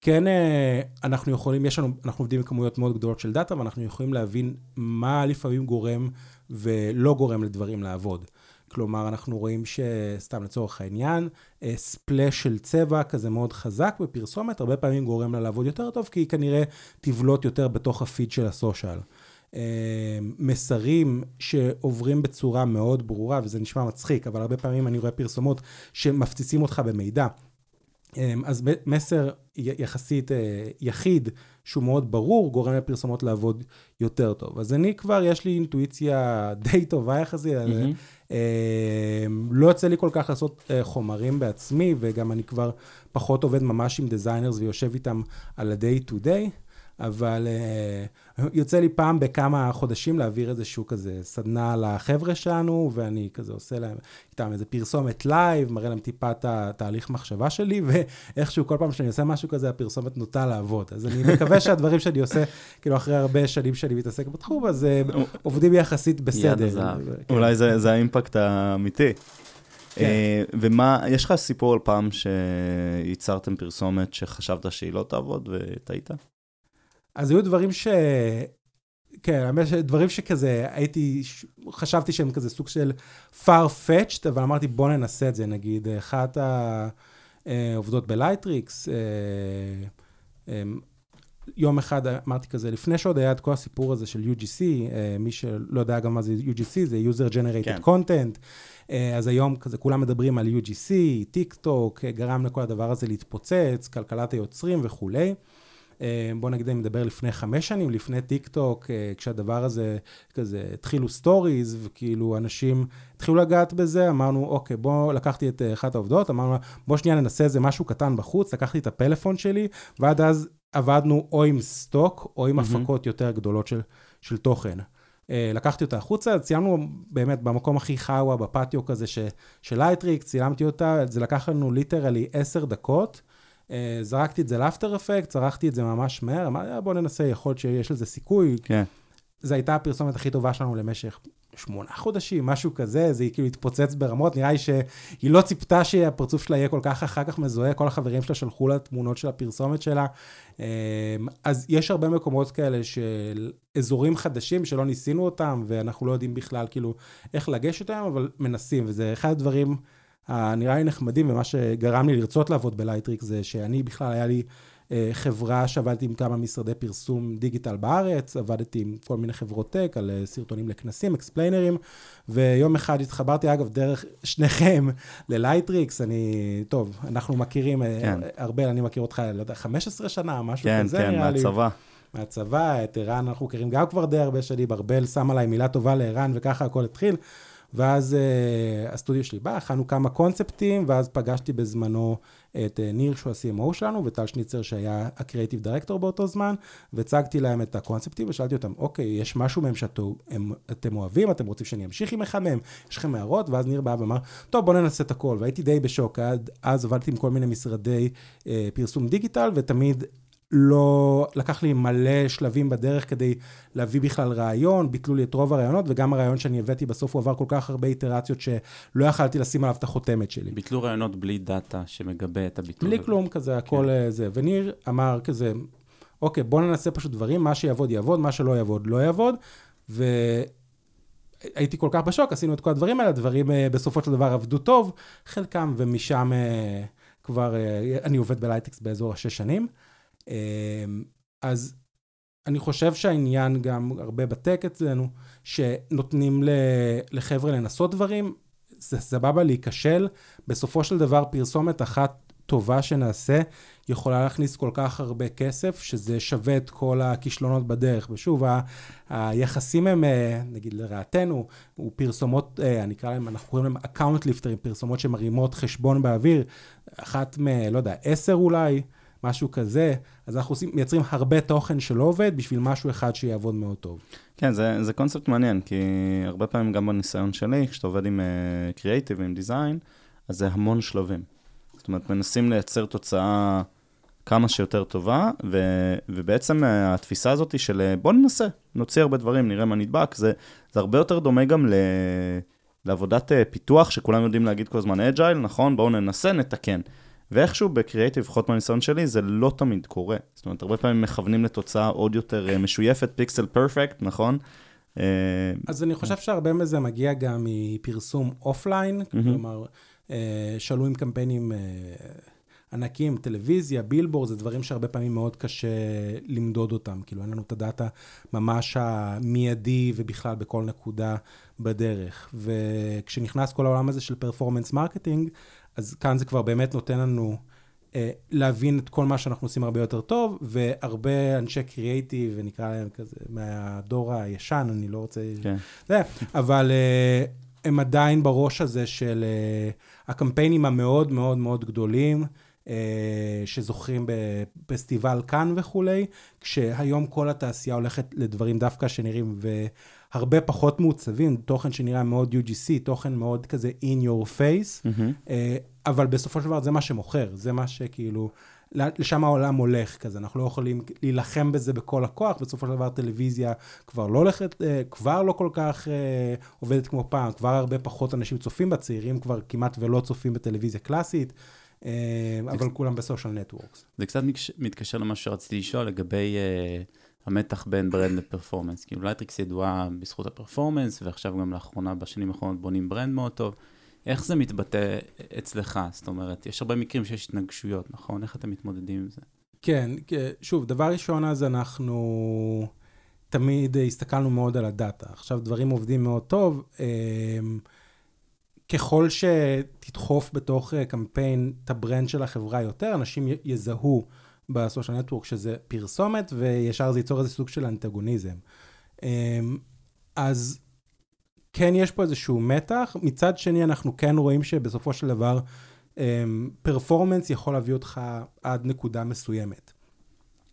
כן, אה, אנחנו יכולים, יש לנו, אנחנו עובדים עם כמויות מאוד גדולות של דאטה, ואנחנו יכולים להבין מה לפעמים גורם ולא גורם לדברים לעבוד. כלומר, אנחנו רואים שסתם לצורך העניין, אה, ספלאש של צבע כזה מאוד חזק בפרסומת, הרבה פעמים גורם לה לעבוד יותר טוב, כי היא כנראה תבלוט יותר בתוך הפיד של הסושיאל. אה, מסרים שעוברים בצורה מאוד ברורה, וזה נשמע מצחיק, אבל הרבה פעמים אני רואה פרסומות שמפציצים אותך במידע. אה, אז מסר יחסית אה, יחיד, שהוא מאוד ברור, גורם לפרסומות לעבוד יותר טוב. אז אני כבר, יש לי אינטואיציה די טובה יחסית. אה, לא יוצא לי כל כך לעשות אה, חומרים בעצמי, וגם אני כבר פחות עובד ממש עם designers ויושב איתם על ה-day to day, אבל אה, יוצא לי פעם בכמה חודשים להעביר איזשהו כזה סדנה לחבר'ה שלנו, ואני כזה עושה להם איתם איזה פרסומת live, מראה להם טיפה את התהליך מחשבה שלי, ואיכשהו כל פעם שאני עושה משהו כזה, הפרסומת נוטה לעבוד. אז אני מקווה שהדברים שאני עושה, כאילו אחרי הרבה שנים שאני מתעסק בתחום, אז אה, עובדים יחסית בסדר. הזהב. כן. אולי זה, זה ה impact האמיתי. כן. אה, ומה, יש לך סיפור על פעם שייצרתם פרסומת שחשבת שהיא לא תעבוד וטעית? אז היו דברים ש... כן, האמת שדברים שכזה, הייתי, חשבתי שהם כזה סוג של far-fetched, אבל אמרתי בוא ננסה את זה, נגיד, אחת העובדות בלייטריקס, אה, אה, יום אחד אמרתי כזה, לפני שעוד היה את כל הסיפור הזה של UGC, אה, מי שלא יודע גם מה זה UGC, זה user generated כן. content, אה, אז היום כזה כולם מדברים על UGC, טיק טוק, אה, גרם לכל הדבר הזה להתפוצץ, כלכלת היוצרים וכולי. אה, בוא נגיד, אני מדבר לפני חמש שנים, לפני טיק טוק, אה, כשהדבר הזה, כזה, התחילו סטוריז, וכאילו אנשים התחילו לגעת בזה, אמרנו, אוקיי, בוא, לקחתי את אה, אחת העובדות, אמרנו, בוא שנייה ננסה איזה משהו קטן בחוץ, לקחתי את הפלאפון שלי, ועד אז עבדנו או עם סטוק, או עם מהמם. הפקות יותר גדולות של, של תוכן. לקחתי אותה החוצה, צילמנו באמת במקום הכי חאווה, בפטיו כזה ש, של לייטריקס, צילמתי אותה, זה לקח לנו literally עשר דקות. אה, זרקתי את זה ל After Effects, צרבתי את זה ממש מהר, אמרתי, "אה, בוא ננסה, יכול להיות שיש לזה סיכוי. כן. זו הייתה הפרסומת הכי טובה שלנו למשך שמונה חודשים, משהו כזה, זה כאילו התפוצץ ברמות, נראה לי שהיא לא ציפתה שהפרצוף שלה יהיה כל כך אחר כך מזוהה, כל החברים שלה שלחו לה תמונות של הפרסומת שלה. אה, אז יש הרבה מקומות כאלה של אזורים חדשים שלא ניסינו אותם, ואנחנו לא יודעים בכלל כאילו איך לגשת אליהם, אבל מנסים, וזה אחד הדברים הנראה לי נחמדים, ומה שגרם לי לרצות לעבוד בלייטריקס זה שאני בכלל, היה לי אה, חברה שעבדתי עם כמה משרדי פרסום דיגיטל בארץ, עבדתי עם כל מיני חברות tech על אה, סרטונים לכנסים, explainerים, ויום אחד התחברתי, אגב, דרך שניכם ללייטריקס, אני, טוב, אנחנו מכירים, כן. כן. ארבל, אני מכיר אותך, לא יודע, 15 שנה, משהו כן, כזה, כן, נראה לי. מהצבא. מהצבא, את ערן אנחנו מכירים גם כבר די הרבה שנים, ארבל שם עליי מילה טובה לערן, וככה הכל התחיל. ואז uh, הסטודיו שלי בא, הכנו כמה קונספטים, ואז פגשתי בזמנו את uh, ניר, שהוא ה-CMO שלנו, וטל שניצר, שהיה הקריאיטיב דירקטור באותו זמן, והצגתי להם את הקונספטים, ושאלתי אותם, אוקיי, יש משהו מהם שאתם אוהבים, אתם רוצים שאני אמשיך עם אחד מהם, יש לכם הערות? ואז ניר בא ואמר, טוב, בוא ננסה את הכל. והייתי די בשוק, עד אז עבדתי עם כל מיני משרדי uh, פרסום דיגיטל, ותמיד לא, לקח לי מלא שלבים בדרך כדי להביא בכלל רעיון, ביטלו לי את רוב הרעיונות, וגם הרעיון שאני הבאתי בסוף הוא עבר כל כך הרבה איטרציות שלא יכלתי לשים עליו את החותמת שלי. ביטלו רעיונות בלי דאטה שמגבה את הביטול. בלי. כלום כזה, הכל כן. זה. וניר אמר כזה, אוקיי, בוא ננסה פשוט דברים, מה שיעבוד יעבוד, מה שלא יעבוד לא יעבוד, והייתי כל כך בשוק, עשינו את כל הדברים האלה, הדברים אה, בסופו של דבר עבדו טוב, חלקם, ומשם אה, כבר, אני עובד בלייטקס באזור השש שנים. אז אני חושב שהעניין גם הרבה בטק אצלנו, שנותנים לחבר'ה לנסות דברים, זה סבבה להיכשל, בסופו של דבר פרסומת אחת טובה שנעשה, יכולה להכניס כל כך הרבה כסף, שזה שווה את כל הכישלונות בדרך. ושוב, ה- היחסים הם, אה, נגיד לרעתנו, הוא פרסומות, אה, אני אקרא להם, אנחנו קוראים להם account lifterים, פרסומות שמרימות חשבון באוויר, אחת מ... לא יודע, עשר אולי. משהו כזה, אז אנחנו עושים, מייצרים הרבה תוכן שלא עובד בשביל משהו אחד שיעבוד מאוד טוב. כן, זה, זה קונספט מעניין, כי הרבה פעמים גם בניסיון שלי, כשאתה עובד עם creative uh, ועם design, אז זה המון שלבים. זאת אומרת, מנסים לייצר תוצאה כמה שיותר טובה, ו, ובעצם uh, התפיסה הזאת היא של בוא ננסה, נוציא הרבה דברים, נראה מה נדבק, זה, זה הרבה יותר דומה גם ל... לעבודת פיתוח, שכולם יודעים להגיד כל הזמן agile, נכון? בואו ננסה, נתקן. ואיכשהו בקריאייטיב, לפחות מהניסיון שלי, זה לא תמיד קורה. זאת אומרת, הרבה פעמים מכוונים לתוצאה עוד יותר uh, משויפת, pixel perfect, נכון? Uh, אז אני חושב שהרבה מזה מגיע גם מפרסום offline. כלומר, שאלו הם קמפיינים ענקים, טלוויזיה, בילבורד, זה דברים שהרבה פעמים מאוד קשה למדוד אותם. כאילו, אין לנו את ה data ממש המיידי ובכלל בכל נקודה בדרך. וכשנכנס כל העולם הזה של performance marketing, אז כאן זה כבר באמת נותן לנו אה, להבין את כל מה שאנחנו עושים הרבה יותר טוב, והרבה אנשי קריאייטיב, ונקרא להם כזה, מהדור הישן, אני לא רוצה... כן. זה, אבל אה, הם עדיין בראש הזה של אה, הקמפיינים המאוד מאוד מאוד גדולים. אה, שזוכים בפסטיבל כאן וכולי, כשהיום כל התעשייה הולכת לדברים דווקא שנראים והרבה פחות מעוצבים, תוכן שנראה מאוד UGC, תוכן מאוד כזה in your face, mm-hmm. אבל בסופו של דבר זה מה שמוכר, זה מה שכאילו, לשם העולם הולך כזה, אנחנו לא יכולים להילחם בזה בכל הכוח, בסופו של דבר טלוויזיה כבר לא הולכת, אה, כבר לא כל כך עובדת כמו פעם, כבר הרבה פחות אנשים צופים בה, צעירים כבר כמעט ולא צופים בטלוויזיה קלאסית. אה, אבל כולם ב social networks. זה קצת מתקשר למה שרציתי לשאול לגבי uh, המתח בין brand ל performance. כאילו לייטריקס ידועה בזכות ה performance, ועכשיו גם לאחרונה, בשנים האחרונות, בונים brand מאוד טוב. איך זה מתבטא אצלך? זאת אומרת, יש הרבה מקרים שיש התנגשויות, נכון? איך אתם מתמודדים עם זה? כן, שוב, דבר ראשון, אז אנחנו תמיד הסתכלנו מאוד על ה data. עכשיו, דברים עובדים מאוד טוב. אה, ככל שתדחוף בתוך אה, קמפיין את ה brand של החברה יותר, אנשים יזהו ב social network שזה פרסומת, וישר זה ייצור איזה סוג של אנטגוניזם. אמ, אז כן יש פה איזשהו מתח, מצד שני אנחנו כן רואים שבסופו של דבר performance אמ, יכול להביא אותך עד נקודה מסוימת.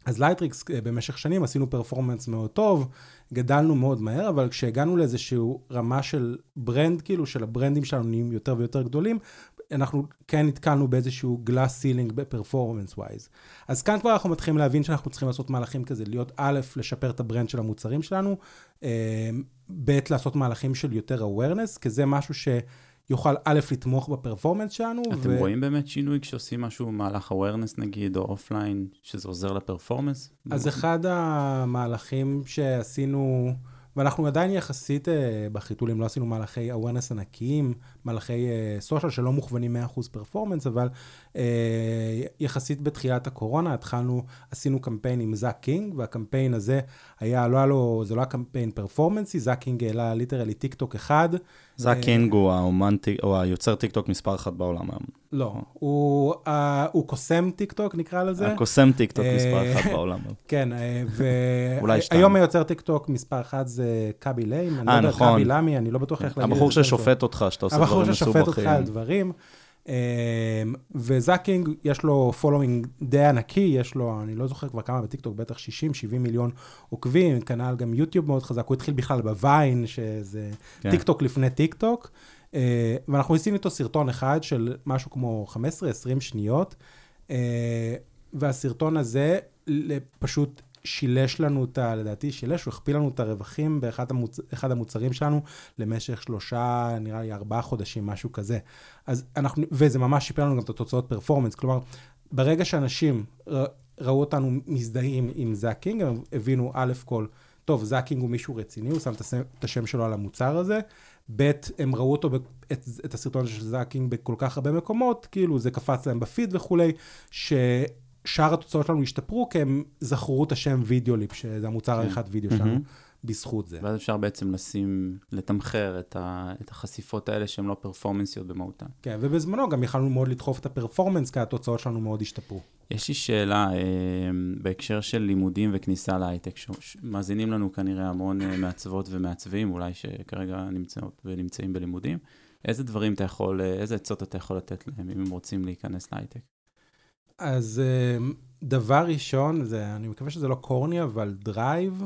אז לייטריקס אה, במשך שנים עשינו performance מאוד טוב, גדלנו מאוד מהר, אבל כשהגענו לאיזושהי רמה של brand, כאילו של ה brandים שלנו נהיים יותר ויותר גדולים, אנחנו כן נתקלנו באיזשהו glass ceiling ב performance wise. אז כאן כבר אנחנו מתחילים להבין שאנחנו צריכים לעשות מהלכים כזה, להיות א', לשפר את ה brand של המוצרים שלנו, אה, ב', לעשות מהלכים של יותר awareness, כי זה משהו ש... יוכל א', לתמוך ב performance שלנו. אתם ו... רואים באמת שינוי כשעושים משהו במהלך awareness נגיד, או offline, שזה עוזר ל performance? אז אחד המהלכים שעשינו... ואנחנו עדיין יחסית uh, בחיתולים, לא עשינו מהלכי awareness ענקיים, מהלכי social uh, שלא מוכוונים 100% performance, אבל uh, יחסית בתחילת הקורונה התחלנו, עשינו קמפיין עם זאק קינג, והקמפיין הזה היה, לא היה לו, זה לא היה קמפיין performanceי, זאק קינג העלה literally טיק טוק אחד. זאק קינג הוא האומן, הוא היוצר טיק טוק מספר אחת בעולם היום. לא, הוא, uh, הוא קוסם טיק טוק נקרא לזה. קוסם טיק טוק מספר אחת בעולם. כן, והיום היוצר טיק טוק מספר אחת זה קאבי ליים, אני לא יודע, נכון. קאבי למה, אני לא בטוח איך להגיד את זה. הבחור ששופט אותך, שאתה עושה דברים מסובכים. הבחור ששופט אותך על דברים. וזאק קינג, יש לו following די ענקי, יש לו, אני לא זוכר כבר כמה בטיקטוק, בטח 60-70 מיליון עוקבים, כנ"ל גם יוטיוב מאוד חזק, הוא התחיל בכלל ב Vine, שזה כן. טיקטוק לפני טיקטוק, ואנחנו עושים איתו סרטון אחד של משהו כמו 15-20 שניות, והסרטון הזה פשוט שילש לנו את ה... לדעתי שילש, הוא הכפיל לנו את הרווחים באחד המוצ... המוצרים שלנו למשך שלושה, נראה לי ארבעה חודשים, משהו כזה. אז אנחנו, וזה ממש שיפר לנו גם את התוצאות פרפורמנס, כלומר, ברגע שאנשים ראו אותנו מזדהים עם זאקינג, הם הבינו א' כל, טוב, זאקינג הוא מישהו רציני, הוא שם את השם שלו על המוצר הזה, ב', הם ראו אותו, את, את הסרטון של זאקינג בכל כך הרבה מקומות, כאילו זה קפץ להם בפיד וכולי, ש... שאר התוצאות שלנו השתפרו, כי הם זכרו את השם וידאו ליפ, שזה המוצר כן. העריכת וידאו שלנו, בזכות זה. ואז אפשר בעצם לשים, לתמחר את, ה, את החשיפות האלה שהן לא פרפורמנסיות במהותן. כן, ובזמנו גם יכלנו מאוד לדחוף את הפרפורמנס, כי התוצאות שלנו מאוד השתפרו. יש לי שאלה אה, בהקשר של לימודים וכניסה להייטק, מאזינים לנו כנראה המון אה, מעצבות ומעצבים, אולי שכרגע נמצאות ונמצאים בלימודים. איזה דברים אתה יכול, אה, איזה עצות אתה יכול לתת להם אם הם רוצים להיכנס להייטק? אז אה, דבר ראשון, זה, אני מקווה שזה לא corny, אבל drive,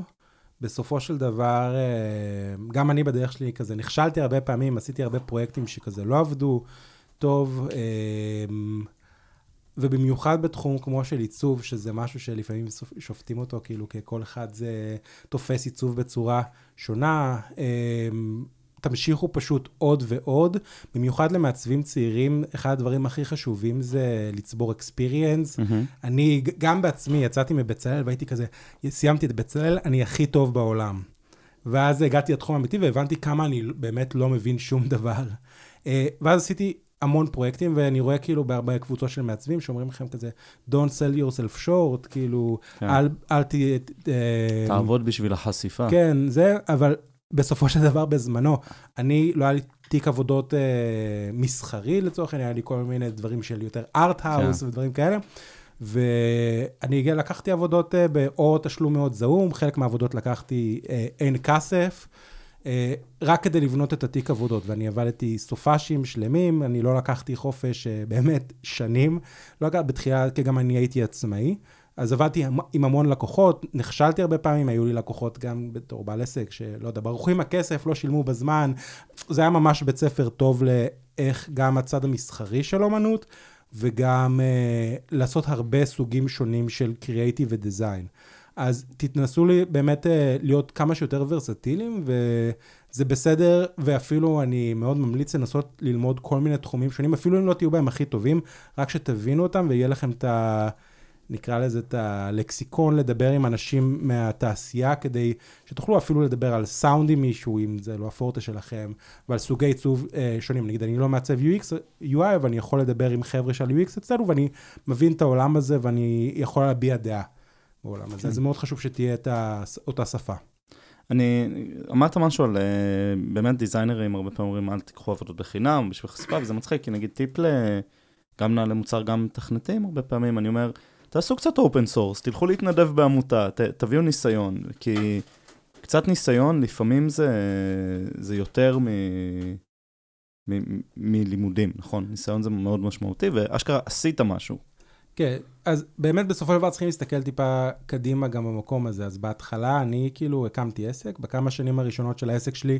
בסופו של דבר, אה, גם אני בדרך שלי כזה, נכשלתי הרבה פעמים, עשיתי הרבה פרויקטים שכזה לא עבדו טוב, אה, ובמיוחד בתחום כמו של עיצוב, שזה משהו שלפעמים שופטים אותו, כאילו, כי כל אחד זה תופס עיצוב בצורה שונה. תמשיכו פשוט עוד ועוד, במיוחד למעצבים צעירים, אחד הדברים הכי חשובים זה לצבור אקספיריאנס. Mm-hmm. אני גם בעצמי יצאתי מבצלאל והייתי כזה, סיימתי את בצלאל, אני הכי טוב בעולם. ואז הגעתי לתחום האמיתי והבנתי כמה אני באמת לא מבין שום דבר. אה, ואז עשיתי המון פרויקטים, ואני רואה כאילו בהרבה קבוצות של מעצבים שאומרים לכם כזה, Don't sell yourself short, כאילו, כן. אל, אל ת... אה, תעבוד בשביל החשיפה. כן, זה, אבל בסופו של דבר בזמנו, אני, לא היה לי תיק עבודות אה, מסחרי לצורך העניין, היה לי כל מיני דברים של יותר ארט-האוס כן. ודברים כאלה. ואני לקחתי עבודות אה, באור תשלום מאוד זעום, חלק מהעבודות לקחתי אה, אין כסף, אה, רק כדי לבנות את התיק עבודות, ואני עבדתי סופאשים שלמים, אני לא לקחתי חופש אה, באמת שנים, לא לקחתי בתחילה, כי גם אני הייתי עצמאי. אז עבדתי עם המון לקוחות, נכשלתי הרבה פעמים, היו לי לקוחות גם בתור בעל עסק, שלא יודע, ברחו עם הכסף, לא שילמו בזמן. זה היה ממש בית ספר טוב לאיך גם הצד המסחרי של אומנות, וגם uh, לעשות הרבה סוגים שונים של קריאייטיב ודיזיין. אז תתנסו לי באמת uh, להיות כמה שיותר ורסטיליים, וזה בסדר, ואפילו אני מאוד ממליץ לנסות ללמוד כל מיני תחומים שונים, אפילו אם לא תהיו בהם הכי טובים, רק שתבינו אותם ויהיה לכם את ה... נקרא לזה את הלקסיקון, לדבר עם אנשים מהתעשייה, כדי שתוכלו אפילו לדבר על סאונד עם מישהו, אם זה לא הפורטה שלכם, ועל סוגי עיצוב אה, שונים. נגיד, אני לא מעצב UX, UI, אבל אני יכול לדבר עם חבר'ה של UX אצלנו, ואני מבין את העולם הזה, ואני יכול להביע דעה בעולם הזה. כן. זה מאוד חשוב שתהיה את אותה שפה. אני, אמרת משהו על, אה, באמת דיזיינרים הרבה פעמים אומרים, אל תיקחו עבודות בחינם בשביל חשיפה, וזה מצחיק, כי נגיד טיפ ל... גם מנהלי מוצר, גם מתכנתים, הרבה פעמים אני אומר, תעשו קצת open source, תלכו להתנדב בעמותה, ת, תביאו ניסיון, כי קצת ניסיון לפעמים זה, זה יותר מ, מ, מלימודים, נכון? ניסיון זה מאוד משמעותי, ואשכרה עשית משהו. כן, אז באמת בסופו של דבר צריכים להסתכל טיפה קדימה גם במקום הזה. אז בהתחלה אני כאילו הקמתי עסק, בכמה שנים הראשונות של העסק שלי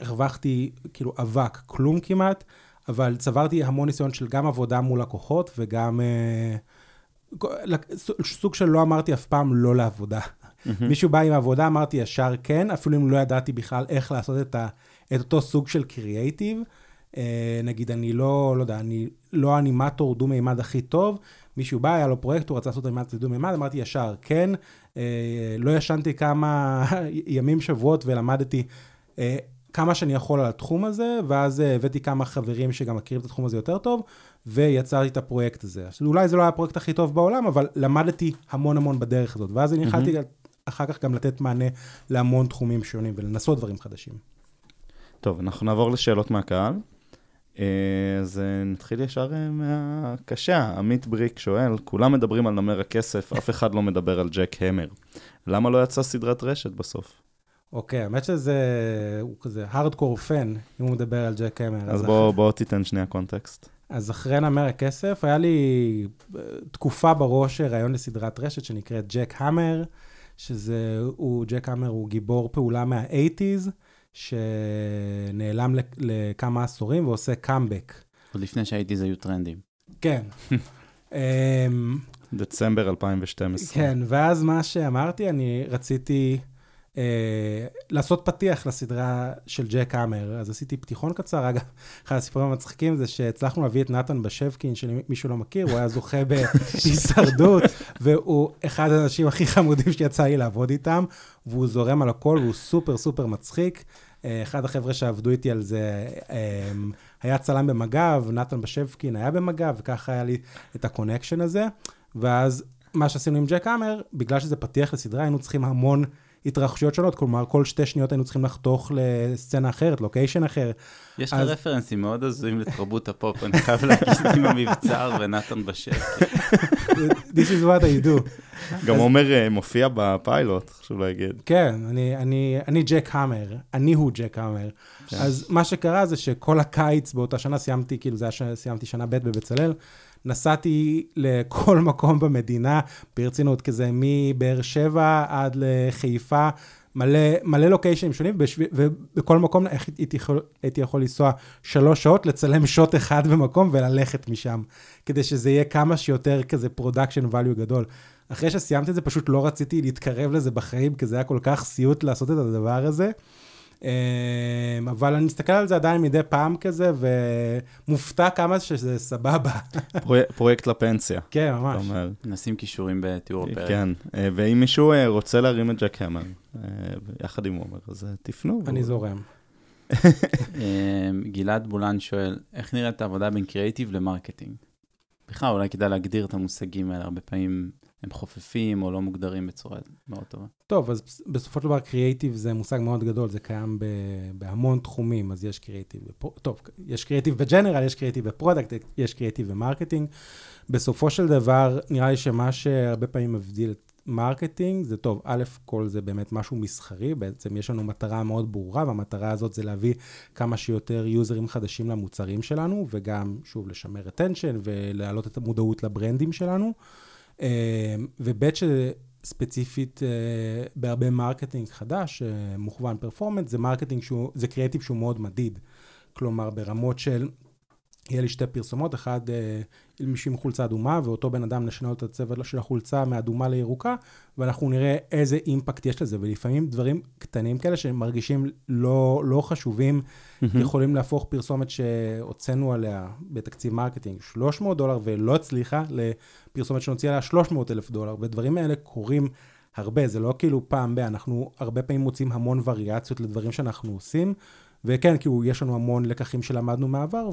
הרווחתי כאילו אבק, כלום כמעט, אבל צברתי המון ניסיון של גם עבודה מול לקוחות וגם... אה, סוג של לא אמרתי אף פעם לא לעבודה. מישהו בא עם עבודה, אמרתי ישר כן, אפילו אם לא ידעתי בכלל איך לעשות את, ה, את אותו סוג של קריאייטיב. Uh, נגיד, אני לא, לא יודע, אני לא אנימטור דו-מימד הכי טוב, מישהו בא, היה לו פרויקט, הוא רצה לעשות אנימציה דו-מימד, אמרתי ישר כן. Uh, לא ישנתי כמה ימים, שבועות, ולמדתי uh, כמה שאני יכול על התחום הזה, ואז הבאתי כמה חברים שגם מכירים את התחום הזה יותר טוב, ויצרתי את הפרויקט הזה. אז אולי זה לא היה הפרויקט הכי טוב בעולם, אבל למדתי המון המון בדרך הזאת, ואז אני יכלתי mm-hmm. אחר כך גם לתת מענה להמון תחומים שונים ולנסות דברים חדשים. טוב, אנחנו נעבור לשאלות מהקהל. אה, אז אה, נתחיל ישר אה, מהקשה. עמית בריק שואל, כולם מדברים על נמר הכסף, אף אחד לא מדבר על ג'ק המר. למה לא יצאה סדרת רשת בסוף? אוקיי, האמת שזה, הוא כזה הארדקור פן, אם הוא מדבר על ג'ק המר. אז, אז בוא. בוא תיתן שנייה קונטקסט. אז אחרי נמר הכסף, היה לי אה, תקופה בראש רעיון לסדרת רשת שנקראת ג'ק המר, שזה, הוא, ג'ק המר הוא גיבור פעולה מה-80's, שנעלם לכמה עשורים ועושה קאמבק. עוד לפני שהאייטיז היו טרנדים. כן. אמ, דצמבר 2012. כן, ואז מה שאמרתי, אני רציתי... אה, לעשות פתיח לסדרה של ג'ק האמר. אז עשיתי פתיחון קצר, אגב, אחד הסיפורים המצחיקים זה שהצלחנו להביא את נתן בשבקין, שמישהו לא מכיר, הוא היה זוכה בהישרדות, והוא אחד האנשים הכי חמודים שיצא לי לעבוד איתם, והוא זורם על הכל, והוא סופר סופר מצחיק. אה, אחד החבר'ה שעבדו איתי על זה אה, היה צלם במג"ב, נתן בשבקין היה במג"ב, וככה היה לי את ה connection הזה. ואז מה שעשינו עם ג'ק האמר, בגלל שזה פתיח לסדרה, היינו צריכים המון... התרחשויות שונות, כלומר, כל שתי שניות היינו צריכים לחתוך לסצנה אחרת, לוקיישן אחר. יש לך אז... רפרנסים מאוד הזויים לתרבות הפופ, אני חייב להגיד עם המבצר ונתן בשל. This is what I do. גם עומר אה, מופיע בפיילוט, חשוב להגיד. כן, אני, אני, אני ג'ק המר, אני הוא ג'ק המר. כן. אז מה שקרה זה שכל הקיץ באותה שנה סיימתי, כאילו זה היה, סיימתי שנה ב' בבצלאל, נסעתי לכל מקום במדינה, ברצינות, כזה מבאר שבע עד לחיפה, מלא, מלא לוקיישנים שונים, ובכל מקום הייתי יכול, הייתי יכול לנסוע שלוש שעות, לצלם שוט אחד במקום וללכת משם, כדי שזה יהיה כמה שיותר כזה production value גדול. אחרי שסיימתי את זה, פשוט לא רציתי להתקרב לזה בחיים, כי זה היה כל כך סיוט לעשות את הדבר הזה. אמ, אבל אני מסתכל על זה עדיין מדי פעם כזה, ומופתע כמה שזה סבבה. פרויקט לפנסיה. כן, ממש. נשים קישורים בתיאור הפרק. כן, אה, ואם מישהו אה, רוצה להרים את ג'ק המר, אה, יחד עם עומר, אז תפנו. אני זורם. אמ, גלעד בולן שואל, איך נראית העבודה בין קריאיטיב ל marketing? בכלל, אולי כדאי להגדיר את המושגים האלה, הרבה פעמים הם חופפים או לא מוגדרים בצורה מאוד טובה. טוב, אז בסופו של דבר קריאיטיב זה מושג מאוד גדול, זה קיים בהמון תחומים, אז יש קריאיטיב, טוב, יש קריאיטיב ב general, יש קריאיטיב ב product, יש קריאיטיב ב marketing. בסופו של דבר, נראה לי שמה שהרבה פעמים מבדיל את marketing, זה טוב, א', כל זה באמת משהו מסחרי, בעצם יש לנו מטרה מאוד ברורה, והמטרה הזאת זה להביא כמה שיותר יוזרים חדשים למוצרים שלנו, וגם, שוב, לשמר attention ולהעלות את המודעות לברנדים שלנו. אה, וב' שספציפית אה, בהרבה marketing חדש, אה, מוכוון performance, זה marketing שהוא, זה קריאטיב שהוא מאוד מדיד. כלומר, ברמות של יהיה לי שתי פרסומות, אחד אה, מישהו עם חולצה אדומה, ואותו בן אדם נשנה את הצבע של החולצה מאדומה לירוקה, ואנחנו נראה איזה impact יש לזה, ולפעמים דברים קטנים כאלה שמרגישים לא, לא חשובים, mm-hmm. יכולים להפוך פרסומת שהוצאנו עליה בתקציב marketing 300 דולר ולא הצליחה, לפרסומת שנוציא עליה 300 אלף דולר, ודברים האלה קורים הרבה, זה לא כאילו פעם ב... אנחנו הרבה פעמים מוצאים המון וריאציות לדברים שאנחנו עושים, וכן, כאילו, יש לנו המון לקחים שלמדנו מהעבר,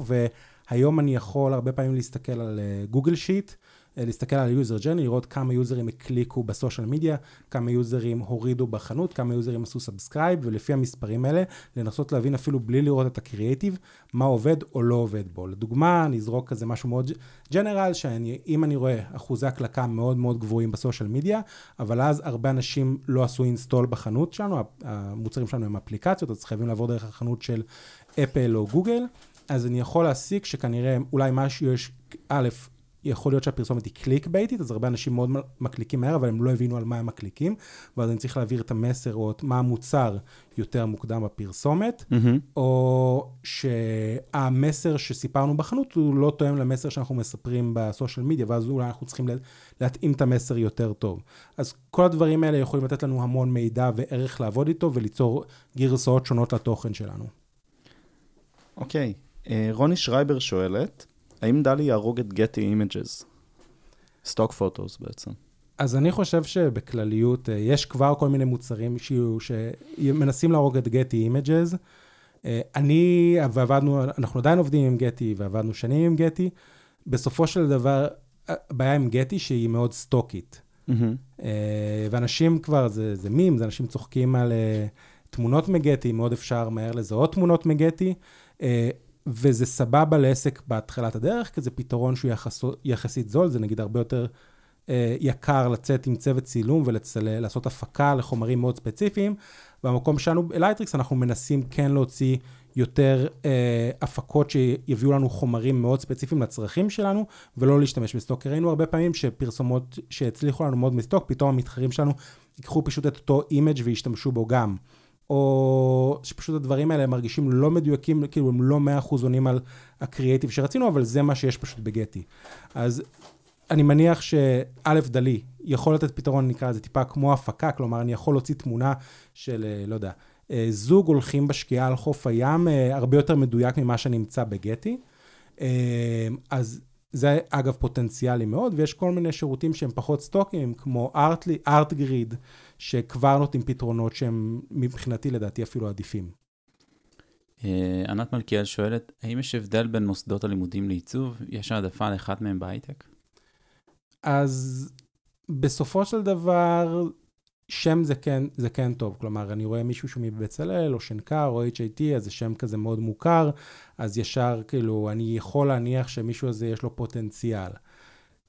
והיום אני יכול הרבה פעמים להסתכל על Google uh, sheet, להסתכל על user journey, לראות כמה יוזרים הקליקו ב social media, כמה יוזרים הורידו בחנות, כמה יוזרים עשו subscribe, ולפי המספרים האלה, לנסות להבין אפילו בלי לראות את הקריאייטיב, מה עובד או לא עובד בו. לדוגמה, אני אזרוק כזה משהו מאוד general, שאם אני רואה אחוזי הקלקה מאוד מאוד גבוהים ב social media, אבל אז הרבה אנשים לא עשו install בחנות שלנו, המוצרים שלנו הם אפליקציות, אז חייבים לעבור דרך החנות של אפל או גוגל, אז אני יכול להסיק שכנראה אולי משהו יש, א', יכול להיות שהפרסומת היא קליק בייטית, אז הרבה אנשים מאוד מקליקים מהר, אבל הם לא הבינו על מה הם מקליקים, ואז אני צריך להעביר את המסר או את מה המוצר יותר מוקדם בפרסומת, mm-hmm. או שהמסר שסיפרנו בחנות הוא לא תואם למסר שאנחנו מספרים בסושיאל מדיה, ואז אולי אנחנו צריכים להתאים את המסר יותר טוב. אז כל הדברים האלה יכולים לתת לנו המון מידע וערך לעבוד איתו וליצור גרסאות שונות לתוכן שלנו. אוקיי, okay. אה, רוני שרייבר שואלת, האם דלי יהרוג את גטי אימג'ז? stock photos בעצם. אז אני חושב שבכלליות, אה, יש כבר כל מיני מוצרים שיהיו, שמנסים להרוג את גטי אימג'ז. אני, ועבדנו, אנחנו עדיין עובדים עם גטי, ועבדנו שנים עם גטי. בסופו של דבר, הבעיה עם גטי שהיא מאוד סטוקית. Mm-hmm. ואנשים כבר, זה, זה מים, זה אנשים צוחקים על אה, תמונות מגטי, מאוד אפשר מהר לזהות תמונות מגטי. וזה סבבה לעסק בהתחלת הדרך, כי זה פתרון שהוא יחס, יחסית זול, זה נגיד הרבה יותר אה, יקר לצאת עם צוות צילום ולעשות הפקה לחומרים מאוד ספציפיים. במקום שלנו, בלייטריקס, אנחנו מנסים כן להוציא יותר אה, הפקות שיביאו לנו חומרים מאוד ספציפיים לצרכים שלנו, ולא להשתמש ב stock. ראינו הרבה פעמים שפרסומות שהצליחו לנו מאוד מ stock, פתאום המתחרים שלנו ייקחו פשוט את אותו image וישתמשו בו גם. או שפשוט הדברים האלה מרגישים לא מדויקים, כאילו הם לא 100% עונים על הקריאייטיב שרצינו, אבל זה מה שיש פשוט בגטי. אז אני מניח שא' דלי יכול לתת פתרון, נקרא לזה טיפה כמו הפקה, כלומר אני יכול להוציא תמונה של, אה, לא יודע, אה, זוג הולכים בשקיעה על חוף הים, אה, הרבה יותר מדויק ממה שנמצא בגטי. אז זה אגב פוטנציאלי מאוד, ויש כל מיני שירותים שהם פחות סטוקים, כמו ארטגריד, שכבר נותנים פתרונות שהם מבחינתי לדעתי אפילו עדיפים. אה, ענת מלכיאל שואלת, האם יש הבדל בין מוסדות הלימודים לעיצוב? יש העדפה לאחד מהם בהייטק? אז בסופו של דבר, שם זה כן, זה כן טוב. כלומר, אני רואה מישהו שהוא מבצלאל, או שנקר, או HIT, אז זה שם כזה מאוד מוכר, אז ישר, כאילו, אני יכול להניח שמישהו הזה יש לו פוטנציאל.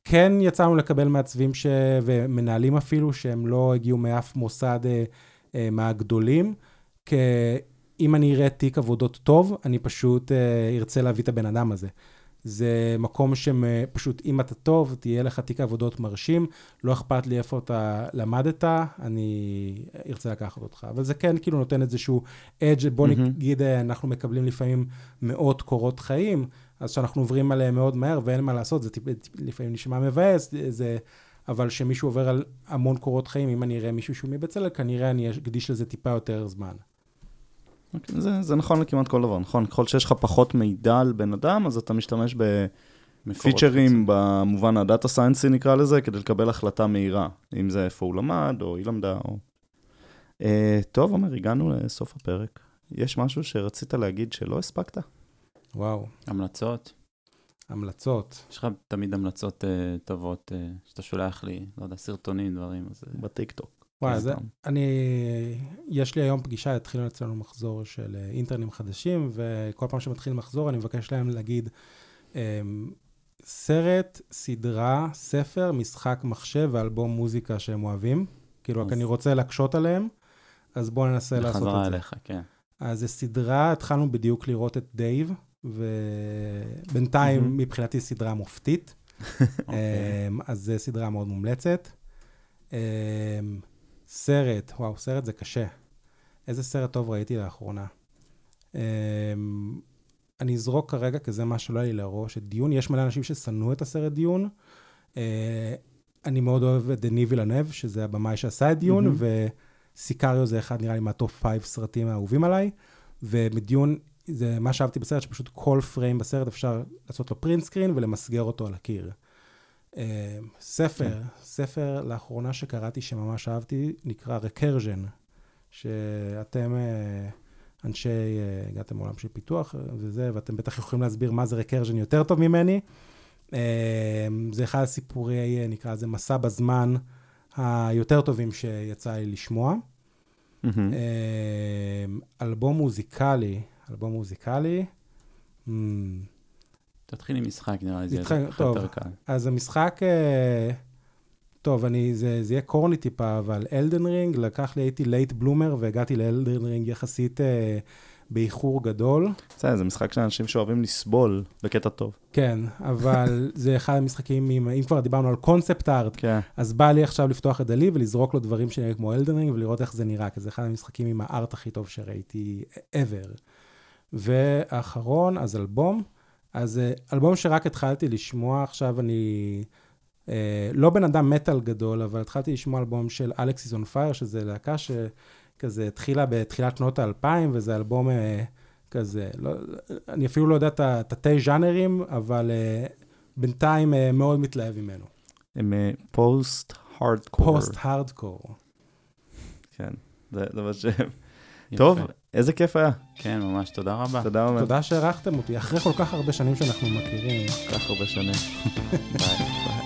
כן יצאנו לקבל מעצבים ש... ומנהלים אפילו, שהם לא הגיעו מאף מוסד אה, אה, מהגדולים, כי אם אני אראה תיק עבודות טוב, אני פשוט אה, ארצה להביא את הבן אדם הזה. זה מקום שפשוט, אם אתה טוב, תהיה לך תיק עבודות מרשים, לא אכפת לי איפה אתה למדת, אני ארצה לקחת אותך. אבל זה כן כאילו נותן איזשהו אדג', בוא מהמם. נגיד, אה, אנחנו מקבלים לפעמים מאות קורות חיים, אז שאנחנו עוברים עליהם מאוד מהר ואין מה לעשות, זה טיפ, טיפ, לפעמים נשמע מבאס, זה, אבל כשמישהו עובר על המון קורות חיים, אם אני אראה מישהו שהוא מבצלאל, כנראה אני אקדיש לזה טיפה יותר זמן. אוקיי, זה, זה נכון לכמעט כל דבר, נכון? ככל שיש לך פחות מידע על בן אדם, אז אתה משתמש בפיצ'רים במובן הדאטה סיינסי נקרא לזה, כדי לקבל החלטה מהירה, אם זה איפה הוא למד, או היא למדה, או... Uh, טוב, עומר, הגענו לסוף הפרק. יש משהו שרצית להגיד שלא הספקת? וואו, המלצות. המלצות. יש לך תמיד המלצות uh, טובות uh, שאתה שולח לי, לא יודע, סרטונים, דברים, אז... uh, בטיקטוק. וואי, זה, סתם. אני, יש לי היום פגישה, התחילו אצלנו מחזור של אה, אינטרנים חדשים, וכל פעם שמתחיל מחזור אני מבקש להם להגיד אמ, סרט, סדרה, ספר, משחק מחשב ואלבום מוזיקה שהם אוהבים. כאילו, רק אז- אני רוצה להקשות עליהם, אז בואו ננסה לעשות בחזרה את זה. אליך, כן. אז זו סדרה, התחלנו בדיוק לראות את דייב, ובינתיים מהמם. מבחינתי סדרה מופתית. אוקיי. אמ, אז זו סדרה מאוד מומלצת. אמ, סרט, וואו, סרט זה קשה. איזה סרט טוב ראיתי לאחרונה. אמ, אני אזרוק כרגע, כי זה מה שלא היה לי לראש, את דיון. יש מלא אנשים ששנאו את הסרט דיון. אה, אני מאוד אוהב את דני וילנב, שזה הבמאי שעשה את Dune, מהמם. וסיקאריו זה אחד, נראה לי, מה top five סרטים האהובים עליי. ומ Dune, זה מה שאהבתי בסרט, שפשוט כל פריים בסרט אפשר לעשות לו print screen ולמסגר אותו על הקיר. אה, ספר, כן. ספר לאחרונה שקראתי שממש אהבתי, נקרא Recursion, שאתם אה, אנשי, אה, הגעתם מעולם של פיתוח וזה, ואתם בטח יכולים להסביר מה זה recursion יותר טוב ממני. זה אחד הסיפורי, נקרא לזה, מסע בזמן היותר טובים שיצא לי לשמוע. אלבום מוזיקלי, אלבום מוזיקלי. Hmm, תתחיל עם משחק, נראה לי, זה טוב. יותר קל. אז המשחק, אה, טוב, אני, זה, זה יהיה corny טיפה, אבל Elden Ring, לקח לי, הייתי late bloomer, והגעתי ל Elden Ring יחסית אה, באיחור גדול. בסדר, זה משחק של אנשים שאוהבים לסבול בקטע טוב. כן, אבל זה אחד המשחקים, עם, אם כבר דיברנו על concept art, כן. אז בא לי עכשיו לפתוח את DALL-E ולזרוק לו דברים שנראה כמו Elden Ring ולראות איך זה נראה, כי זה אחד המשחקים עם ה art הכי טוב שראיתי ever. ואחרון, אז אלבום. אז אה, אלבום שרק התחלתי לשמוע, עכשיו אני אה, לא בן אדם מטאל גדול, אבל התחלתי לשמוע אלבום של Alexisonfire, שזה להקה שכזה התחילה בתחילת שנות האלפיים, וזה אלבום אה, כזה, לא, אני אפילו לא יודע את התתי ז'אנרים, אבל אה, בינתיים אה, מאוד מתלהב ממנו. הם post hardcore. post hardcore. כן, זה זה מה שהם. טוב, איזה כיף היה. כן, ממש, תודה רבה. תודה רבה. תודה שאירחתם אותי, אחרי כל כך הרבה שנים שאנחנו מכירים. כל כך הרבה שנים. ביי.